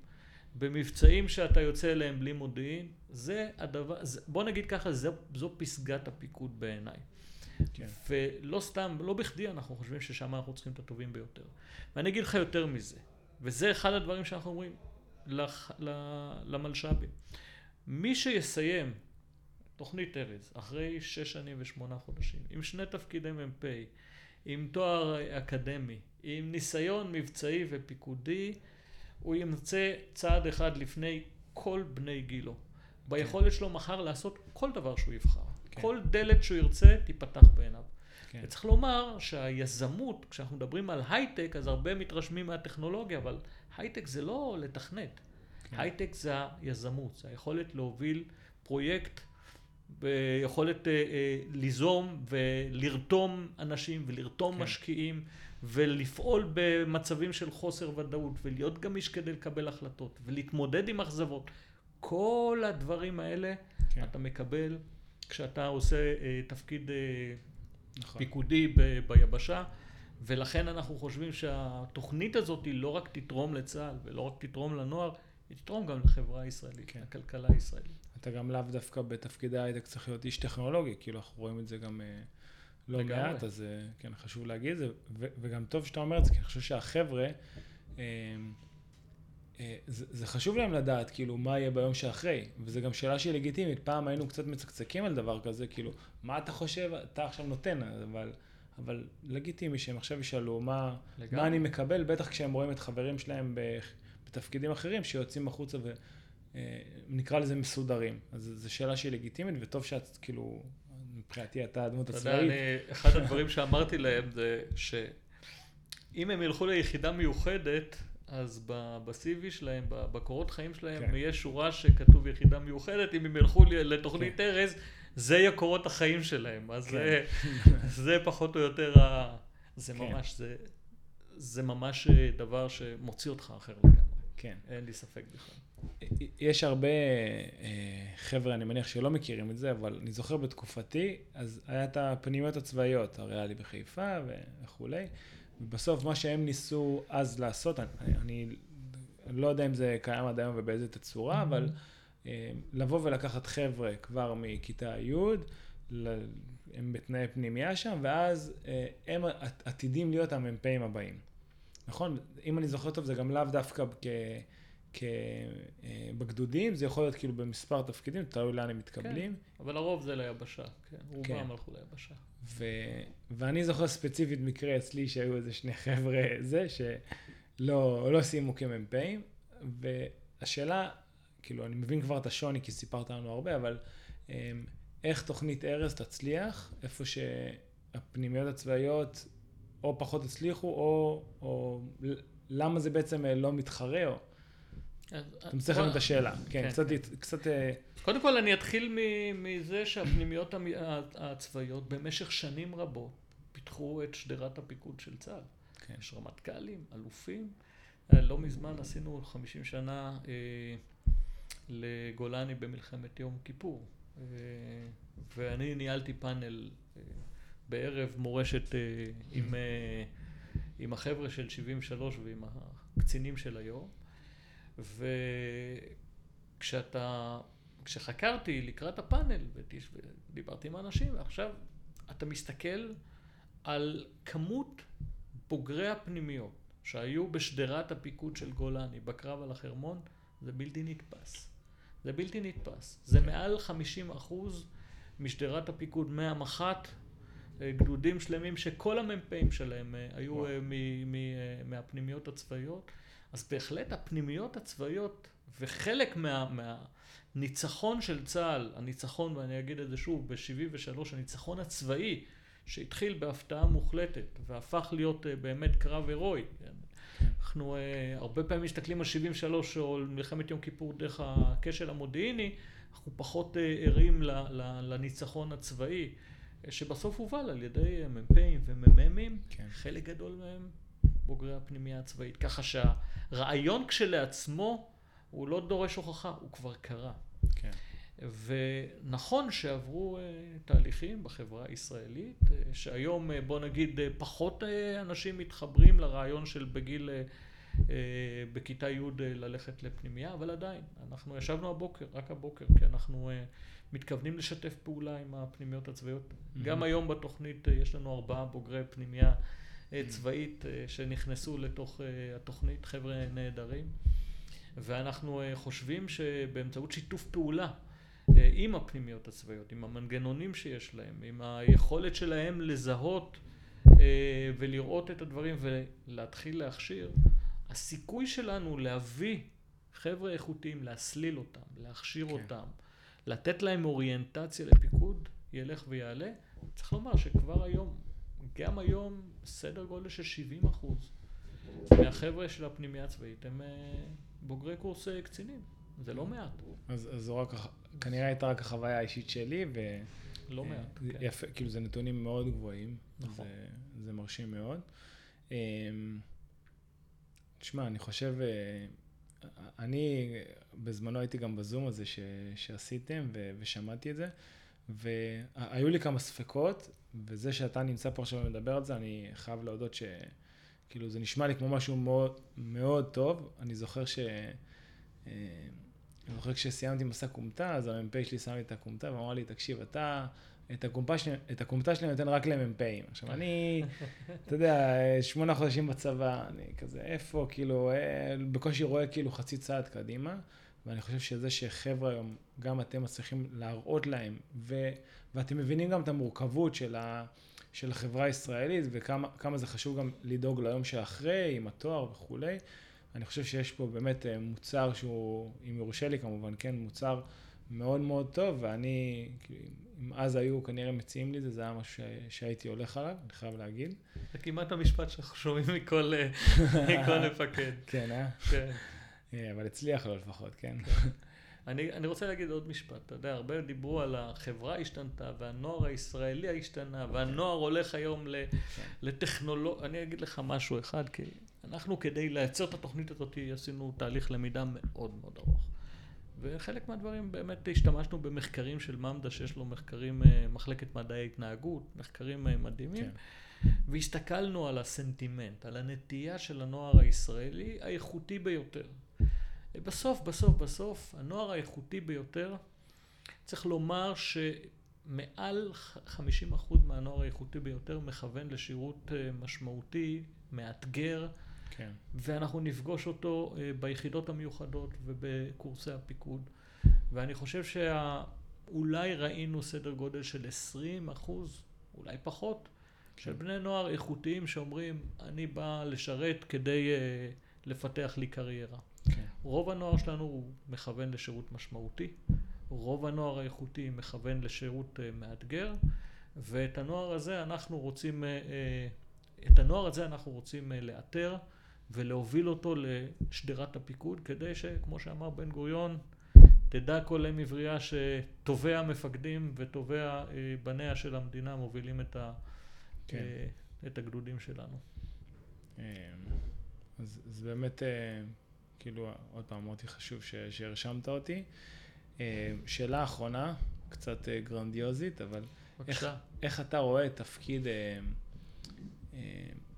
במבצעים שאתה יוצא אליהם בלי מודיעין, זה הדבר, בוא נגיד ככה, זו, זו פסגת הפיקוד בעיניי. כן. ולא סתם, לא בכדי אנחנו חושבים ששם אנחנו צריכים את הטובים ביותר. ואני אגיד לך יותר מזה, וזה אחד הדברים שאנחנו אומרים לח, למלש"בים. מי שיסיים תוכנית ארז אחרי שש שנים ושמונה חודשים, עם שני תפקידי מ"פ, עם תואר אקדמי, עם ניסיון מבצעי ופיקודי, הוא ימצא צעד אחד לפני כל בני גילו. ביכולת שלו מחר לעשות כל דבר שהוא יבחר. כן. כל דלת שהוא ירצה תיפתח בעיניו. כן. וצריך לומר שהיזמות, כשאנחנו מדברים על הייטק, אז הרבה מתרשמים מהטכנולוגיה, אבל הייטק זה לא לתכנת. כן. הייטק זה היזמות, זה היכולת להוביל פרויקט ביכולת אה, אה, ליזום ולרתום אנשים ולרתום כן. משקיעים ולפעול במצבים של חוסר ודאות ולהיות גמיש כדי לקבל החלטות ולהתמודד עם אכזבות. כל הדברים האלה כן. אתה מקבל כשאתה עושה אה, תפקיד אה, נכון. פיקודי ב- ביבשה, ולכן אנחנו חושבים שהתוכנית הזאת היא לא רק תתרום לצה"ל ולא רק תתרום לנוער, היא תתרום גם לחברה הישראלית, כן. לכלכלה הישראלית. אתה גם לאו דווקא בתפקידי הייטק צריך להיות איש טכנולוגי, כאילו אנחנו רואים את זה גם אה, לא לגמרי. מעט, אז אה, כן, חשוב להגיד את זה, ו- וגם טוב שאתה אומר את זה, כי אני חושב שהחבר'ה, אה, אה, זה, זה חשוב להם לדעת, כאילו, מה יהיה ביום שאחרי, וזו גם שאלה שהיא לגיטימית, פעם היינו קצת מצקצקים על דבר כזה, כאילו, מה אתה חושב, אתה עכשיו נותן, אבל... אבל לגיטימי שהם עכשיו ישאלו מה, לגמרי. מה אני מקבל, בטח כשהם רואים את חברים שלהם בתפקידים אחרים שיוצאים החוצה ונקרא לזה מסודרים. אז זו שאלה שהיא לגיטימית, וטוב שאת, כאילו, מבחינתי אתה הדמות אתה יודע, הצבאית. אני, אחד הדברים שאמרתי להם זה שאם הם ילכו ליחידה מיוחדת, אז ב-CV שלהם, בקורות חיים שלהם, כן. יהיה שורה שכתוב יחידה מיוחדת, אם הם ילכו לתוכנית כן. ארז, זה יהיה קורות החיים שלהם. אז כן. זה, זה פחות או יותר ה... זה כן. ממש, זה, זה ממש אה, דבר שמוציא אותך אחר לגמרי. כן. אין לי ספק בכלל. יש הרבה אה, חבר'ה, אני מניח שלא מכירים את זה, אבל אני זוכר בתקופתי, אז היה את הפנימיות הצבאיות, הריאלי בחיפה וכולי, ובסוף מה שהם ניסו אז לעשות, אני, אני לא יודע אם זה קיים עד היום ובאיזה תצורה, אבל אה, לבוא ולקחת חבר'ה כבר מכיתה י', הם בתנאי פנימייה שם, ואז אה, הם עתידים להיות המ"פים הבאים. נכון? אם אני זוכר טוב, זה גם לאו דווקא כ... כ... אה, בגדודים, זה יכול להיות כאילו במספר תפקידים, תלוי לאן הם מתקבלים. כן, אבל הרוב זה ליבשה, כן, רובם כן. הלכו ליבשה. ו... ואני זוכר ספציפית מקרה אצלי שהיו איזה שני חבר'ה, זה, שלא לא סיימו כמ"פים, והשאלה, כאילו, אני מבין כבר את השוני כי סיפרת לנו הרבה, אבל אמ, איך תוכנית ארז תצליח, איפה שהפנימיות הצבאיות או פחות הצליחו, או, או למה זה בעצם אה, לא מתחרה, או... אתה מצליח לנו את השאלה. כן, כן, קצת... כן. קצת... אה, קודם כל אני אתחיל מזה שהפנימיות הצבאיות במשך שנים רבות פיתחו את שדרת הפיקוד של צה"ל. כן. יש רמטכ"לים, אלופים. אה, לא מזמן עשינו 50 שנה אה, לגולני במלחמת יום כיפור. אה, ואני ניהלתי פאנל אה, בערב מורשת אה, עם, אה, עם החבר'ה של 73 ועם הקצינים של היום. וכשאתה, כשחקרתי לקראת הפאנל ודיברתי עם האנשים, עכשיו אתה מסתכל על כמות בוגרי הפנימיות שהיו בשדרת הפיקוד של גולני בקרב על החרמון, זה בלתי נתפס. זה בלתי נתפס. זה מעל 50 אחוז משדרת הפיקוד מהמח"ט, גדודים שלמים שכל המ"פים שלהם אה, היו אה, מהפנימיות הצבאיות. אז בהחלט הפנימיות הצבאיות וחלק מה, מהניצחון של צה"ל, הניצחון, ואני אגיד את זה שוב, ב-73, הניצחון הצבאי, שהתחיל בהפתעה מוחלטת והפך להיות באמת קרב הירואי. כן? אנחנו uh, הרבה פעמים מסתכלים על 73 או על מלחמת יום כיפור דרך הכשל המודיעיני, אנחנו פחות uh, ערים ל, ל, לניצחון הצבאי, שבסוף הובל על ידי מ"פים ומ"מים, כן. חלק גדול מהם בוגרי הפנימייה הצבאית. ככה שהרעיון כשלעצמו הוא לא דורש הוכחה, הוא כבר קרה. כן. ונכון שעברו uh, תהליכים בחברה הישראלית, uh, שהיום uh, בוא נגיד פחות אנשים מתחברים לרעיון של בגיל, בכיתה י' uh, ללכת לפנימייה, אבל עדיין, אנחנו ישבנו הבוקר, רק הבוקר, כי אנחנו uh, מתכוונים לשתף פעולה עם הפנימיות הצבאיות. Mm-hmm. גם היום בתוכנית יש לנו ארבעה בוגרי פנימייה אה, צבאית אה, שנכנסו לתוך אה, התוכנית, חבר'ה נהדרים. ואנחנו חושבים שבאמצעות שיתוף פעולה עם הפנימיות הצבאיות, עם המנגנונים שיש להם, עם היכולת שלהם לזהות ולראות את הדברים ולהתחיל להכשיר, הסיכוי שלנו להביא חבר'ה איכותיים, להסליל אותם, להכשיר כן. אותם, לתת להם אוריינטציה לפיקוד, ילך ויעלה. צריך לומר שכבר היום גם היום סדר גודל של 70 אחוז מהחבר'ה של הפנימייה הצבאית הם אה, בוגרי קורס אה, קצינים, זה לא מעט. אז, אז זו רק, כנראה הייתה רק החוויה האישית שלי, ו... לא אה, מעט, כן. יפה, כאילו זה נתונים מאוד גבוהים, נכון. זה, זה מרשים מאוד. תשמע, אני חושב, אני בזמנו הייתי גם בזום הזה ש, שעשיתם ו, ושמעתי את זה, והיו לי כמה ספקות, וזה שאתה נמצא פה עכשיו ומדבר על זה, אני חייב להודות שכאילו זה נשמע לי כמו משהו מאוד, מאוד טוב. אני זוכר ש... אה, אני זוכר כשסיימתי מסע כומתה, אז המ"פ שלי שם לי את הכומתה ואמר לי, תקשיב, אתה, את הכומתה שלי, את הכומתה שלי נותן רק למ"פים. עכשיו, אני, אתה יודע, שמונה חודשים בצבא, אני כזה, איפה, כאילו, אה, בקושי רואה כאילו חצי צעד קדימה. ואני חושב שזה שחבר'ה היום, גם אתם מצליחים להראות להם, ו, ואתם מבינים גם את המורכבות של, ה, של החברה הישראלית, וכמה זה חשוב גם לדאוג ליום שאחרי, עם התואר וכולי. אני חושב שיש פה באמת אה, מוצר שהוא, אם יורשה לי כמובן, כן, מוצר מאוד מאוד טוב, ואני, אם אז היו כנראה מציעים לי זה, זה היה משהו שהייתי הולך עליו, אני חייב להגיד. זה כמעט המשפט שאנחנו שומעים מכל, אה, מכל מפקד. כן, אה? כן. אה, אבל הצליח לו לפחות, כן. כן. אני, אני רוצה להגיד עוד משפט, אתה יודע, הרבה דיברו על החברה השתנתה, והנוער הישראלי השתנה, והנוער הולך היום כן. לטכנולוגיה, אני אגיד לך משהו אחד, כי אנחנו כדי לייצר את התוכנית הזאת עשינו תהליך למידה מאוד מאוד ארוך. וחלק מהדברים באמת השתמשנו במחקרים של ממד"א, שיש לו מחקרים, אה, מחלקת מדעי התנהגות, מחקרים אה, מדהימים. כן. והסתכלנו על הסנטימנט, על הנטייה של הנוער הישראלי האיכותי ביותר. בסוף, בסוף, בסוף, הנוער האיכותי ביותר, צריך לומר שמעל 50% מהנוער האיכותי ביותר מכוון לשירות אה, משמעותי, מאתגר, כן. ואנחנו נפגוש אותו אה, ביחידות המיוחדות ובקורסי הפיקוד. ואני חושב שאולי ראינו סדר גודל של 20 אחוז, אולי פחות, כן. של בני נוער איכותיים שאומרים, אני בא לשרת כדי uh, לפתח לי קריירה. כן. רוב הנוער שלנו הוא מכוון לשירות משמעותי, רוב הנוער האיכותי מכוון לשירות uh, מאתגר, ואת הנוער הזה אנחנו רוצים, uh, את הנוער הזה אנחנו רוצים uh, לאתר ולהוביל אותו לשדרת הפיקוד, כדי שכמו שאמר בן גוריון, תדע כל אם עברייה שטובי המפקדים וטובי בניה של המדינה מובילים את, ה, כן. אה, את הגדודים שלנו. אמ, אז זה באמת, אה, כאילו, עוד פעם אמרתי חשוב שהרשמת אותי. אה, שאלה אחרונה, קצת גרנדיוזית, אבל איך, איך אתה רואה תפקיד,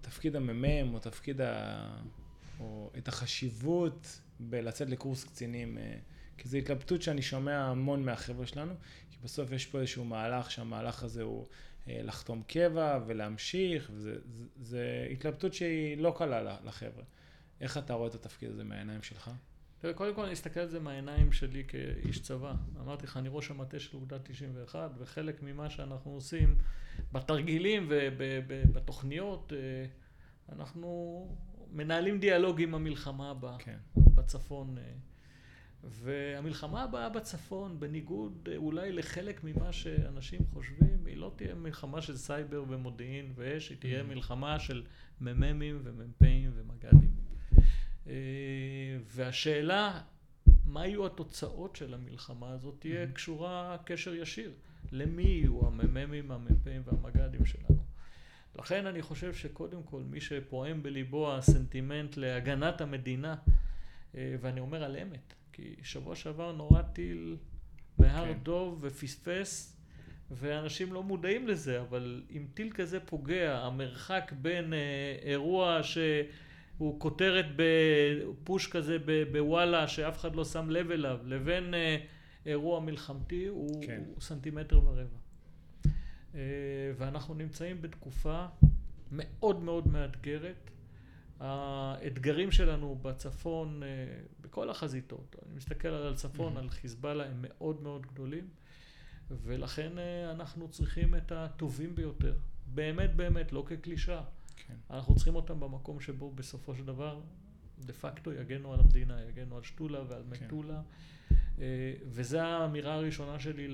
תפקיד המ"מ או תפקיד ה... או את החשיבות בלצאת לקורס קצינים כי זו התלבטות שאני שומע המון מהחבר'ה שלנו, כי בסוף יש פה איזשהו מהלך שהמהלך הזה הוא אה, לחתום קבע ולהמשיך, וזו התלבטות שהיא לא קלה לחבר'ה. איך אתה רואה את התפקיד הזה מהעיניים שלך? תראה, קודם כל אני אסתכל על זה מהעיניים שלי כאיש צבא. אמרתי לך, אני ראש המטה של אוגדה 91, וחלק ממה שאנחנו עושים בתרגילים ובתוכניות, אה, אנחנו מנהלים דיאלוג עם המלחמה הבאה כן. בצפון. אה, והמלחמה הבאה בצפון, בניגוד אה, אולי לחלק ממה שאנשים חושבים, היא לא תהיה מלחמה של סייבר ומודיעין ואש, היא תהיה mm. מלחמה של מ"מים ומ"פים ומג"דים. אה, והשאלה, מה יהיו התוצאות של המלחמה הזאת, תהיה. קשורה קשר ישיר. למי יהיו המ"מים, המ"פים והמג"דים שלנו. לכן אני חושב שקודם כל מי שפועם בליבו הסנטימנט להגנת המדינה, אה, ואני אומר על אמת, כי שבוע שעבר נורה טיל מהר כן. דוב ופספס, ואנשים לא מודעים לזה, אבל אם טיל כזה פוגע, המרחק בין אה, אירוע שהוא כותרת בפוש כזה בוואלה, שאף אחד לא שם לב אליו, לבין אה, אירוע מלחמתי, הוא, כן. הוא סנטימטר ורבע. אה, ואנחנו נמצאים בתקופה מאוד מאוד מאתגרת. האתגרים שלנו בצפון, אה, בכל החזיתות, אני מסתכל על הצפון, mm-hmm. על חיזבאללה, הם מאוד מאוד גדולים, ולכן אנחנו צריכים את הטובים ביותר. באמת באמת, לא כקלישה. כן. אנחנו צריכים אותם במקום שבו בסופו של דבר, דה פקטו יגנו על המדינה, יגנו על שתולה ועל כן. מטולה. אה, וזו האמירה הראשונה שלי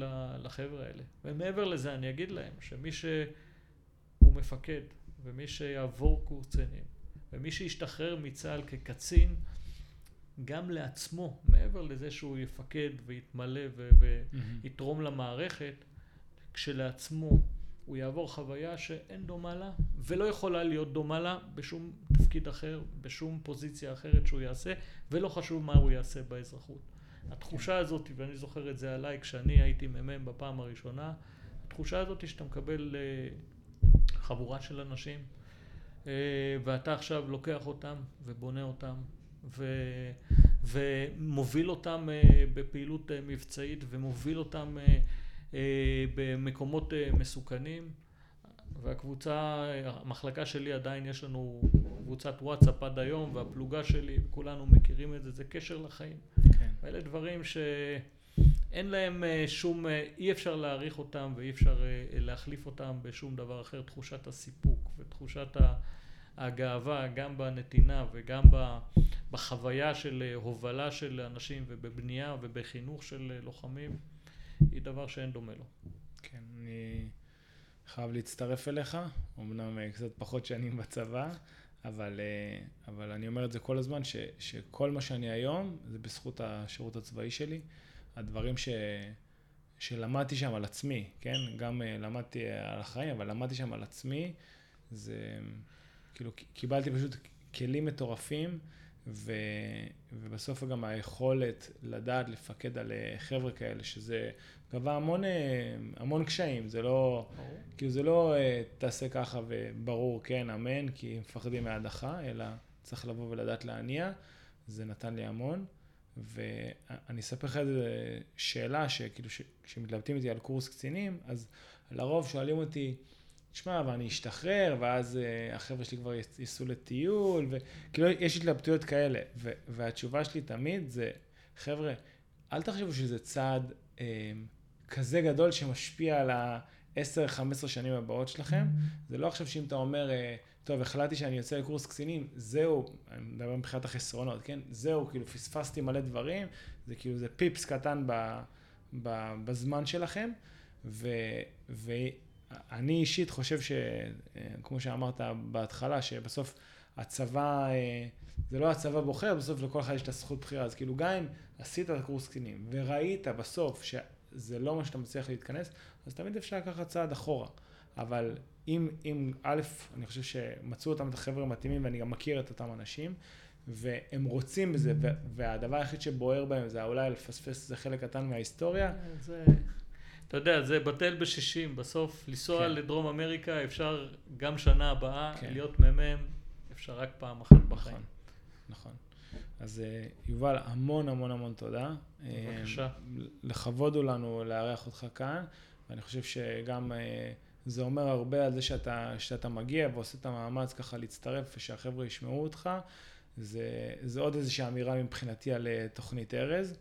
לחבר'ה האלה. ומעבר לזה אני אגיד להם שמי שהוא מפקד ומי שיעבור קורס קצינים ומי שישתחרר מצה"ל כקצין, גם לעצמו, מעבר לזה שהוא יפקד ויתמלא ויתרום למערכת, כשלעצמו הוא יעבור חוויה שאין דומה לה ולא יכולה להיות דומה לה בשום תפקיד אחר, בשום פוזיציה אחרת שהוא יעשה, ולא חשוב מה הוא יעשה באזרחות. התחושה כן. הזאת, ואני זוכר את זה עליי כשאני הייתי מ"מ בפעם הראשונה, התחושה הזאת שאתה מקבל אה, חבורה של אנשים אה, ואתה עכשיו לוקח אותם ובונה אותם ו, ומוביל אותם אה, בפעילות מבצעית ומוביל אותם במקומות מסוכנים והקבוצה, המחלקה שלי עדיין יש לנו קבוצת וואטסאפ עד היום והפלוגה שלי, כולנו מכירים את זה, זה קשר לחיים. כן. ואלה דברים שאין להם שום, אי אפשר להעריך אותם ואי אפשר להחליף אותם בשום דבר אחר, תחושת הסיפוק ותחושת. הגאווה גם בנתינה וגם בחוויה של אה, הובלה של אנשים ובבנייה ובחינוך של אה, לוחמים היא דבר שאין דומה לו. כן, אני חייב להצטרף אליך, אמנם אה, קצת פחות שנים בצבא, אבל, אבל אני אומר את זה כל הזמן, ש, שכל מה שאני היום זה בזכות השירות הצבאי שלי. הדברים ש, שלמדתי שם על עצמי, כן? גם למדתי על החיים, אבל למדתי שם על עצמי, זה... כאילו קיבלתי פשוט כלים מטורפים, ו, ובסוף גם היכולת לדעת לפקד על אה, חבר'ה כאלה, שזה גבה המון, אה, המון קשיים, זה לא, ברור. כאילו זה לא תעשה ככה וברור כן, אמן, כי מפחדים מהדחה, אלא צריך לבוא ולדעת להניע, זה נתן לי המון. ואני אספר לך איזה שאלה שכאילו כשמתלבטים איתי על קורס קצינים, אז לרוב שואלים אותי, תשמע, ואני אשתחרר, ואז uh, החבר'ה שלי כבר ייסעו לטיול, וכאילו יש התלבטויות כאלה. ו- והתשובה שלי תמיד זה, חבר'ה, אל תחשבו שזה צעד uh, כזה גדול שמשפיע על ה-10-15 שנים הבאות שלכם. Mm-hmm. זה לא עכשיו שאם אתה אומר, uh, טוב, החלטתי שאני יוצא לקורס קצינים, זהו, אני מדבר מבחינת החסרונות, כן? זהו, כאילו פספסתי מלא דברים, זה כאילו, זה פיפס קטן ב, ב, בזמן שלכם, ו, ואני אישית חושב שכמו שאמרת בהתחלה, שבסוף הצבא, אה, זה לא הצבא בוחר, בסוף לכל אחד יש את הזכות בחירה, אז כאילו גם אם עשית את הקורס קצינים וראית בסוף שזה לא מה שאתה מצליח להתכנס, אז תמיד אפשר לקחת צעד אחורה. אבל אם, אם א', אני חושב שמצאו אותם את החבר'ה המתאימים ואני גם מכיר את אותם אנשים, והם רוצים בזה, והדבר היחיד שבוער בהם זה אולי לפספס איזה חלק קטן מההיסטוריה. זה, אתה יודע, זה בטל בשישים, בסוף לנסוע כן. לדרום אמריקה אפשר גם שנה הבאה, כן. להיות מ"מ אפשר רק פעם אחת בחיים. נכון, נכון. אז אה, יובל, המון המון המון תודה. בבקשה. אה, לכבוד הוא לנו לארח אותך כאן, ואני חושב שגם... אה, זה אומר הרבה על זה שאתה, שאתה מגיע ועושה את המאמץ ככה להצטרף ושהחבר'ה ישמעו אותך. זה, זה עוד איזושהי אמירה מבחינתי על תוכנית ארז.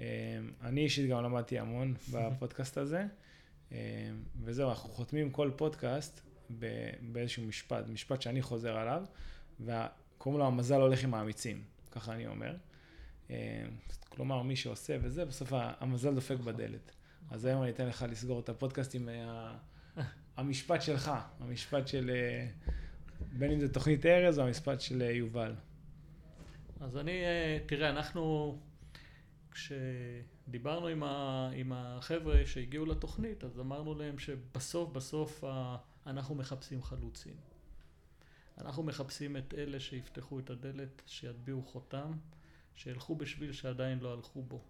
אה, אני אישית גם למדתי המון בפודקאסט הזה. אה, וזהו, אנחנו חותמים כל פודקאסט באיזשהו משפט, משפט שאני חוזר עליו, וקוראים לו המזל הולך עם האמיצים, ככה אני אומר. כלומר, מי שעושה וזה, בסוף המזל דופק בדלת. אז היום אני אתן לך לסגור את הפודקאסט עם המשפט שלך, המשפט של, אה, בין אם זה תוכנית ארז או המשפט של אה, יובל. אז אני, אה, תראה, אנחנו, כשדיברנו עם, ה, עם החבר'ה שהגיעו לתוכנית, אז אמרנו להם שבסוף בסוף אנחנו מחפשים חלוצים. אנחנו מחפשים את אלה שיפתחו את הדלת, שיטביעו חותם, שילכו בשביל שעדיין לא הלכו בו.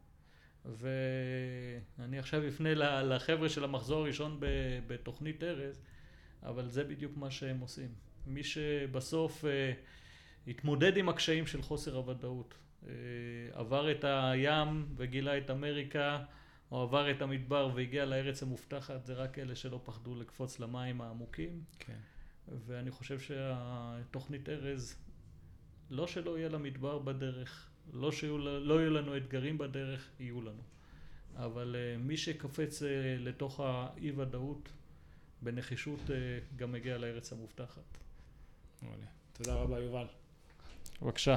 ואני עכשיו אפנה לחבר'ה של המחזור הראשון בתוכנית ארז, אבל זה בדיוק מה שהם עושים. מי שבסוף אה, התמודד עם הקשיים של חוסר הוודאות, עבר את הים וגילה את אמריקה, או עבר את המדבר והגיע לארץ המובטחת, זה רק אלה שלא פחדו לקפוץ למים העמוקים. כן. ואני חושב שהתוכנית ארז, לא שלא יהיה לה מדבר בדרך, לא שיהיו לא יהיו לנו אתגרים בדרך, יהיו לנו. אבל uh, מי שקופץ uh, לתוך האי ודאות בנחישות גם מגיע לארץ המובטחת. תודה רבה יובל. בבקשה.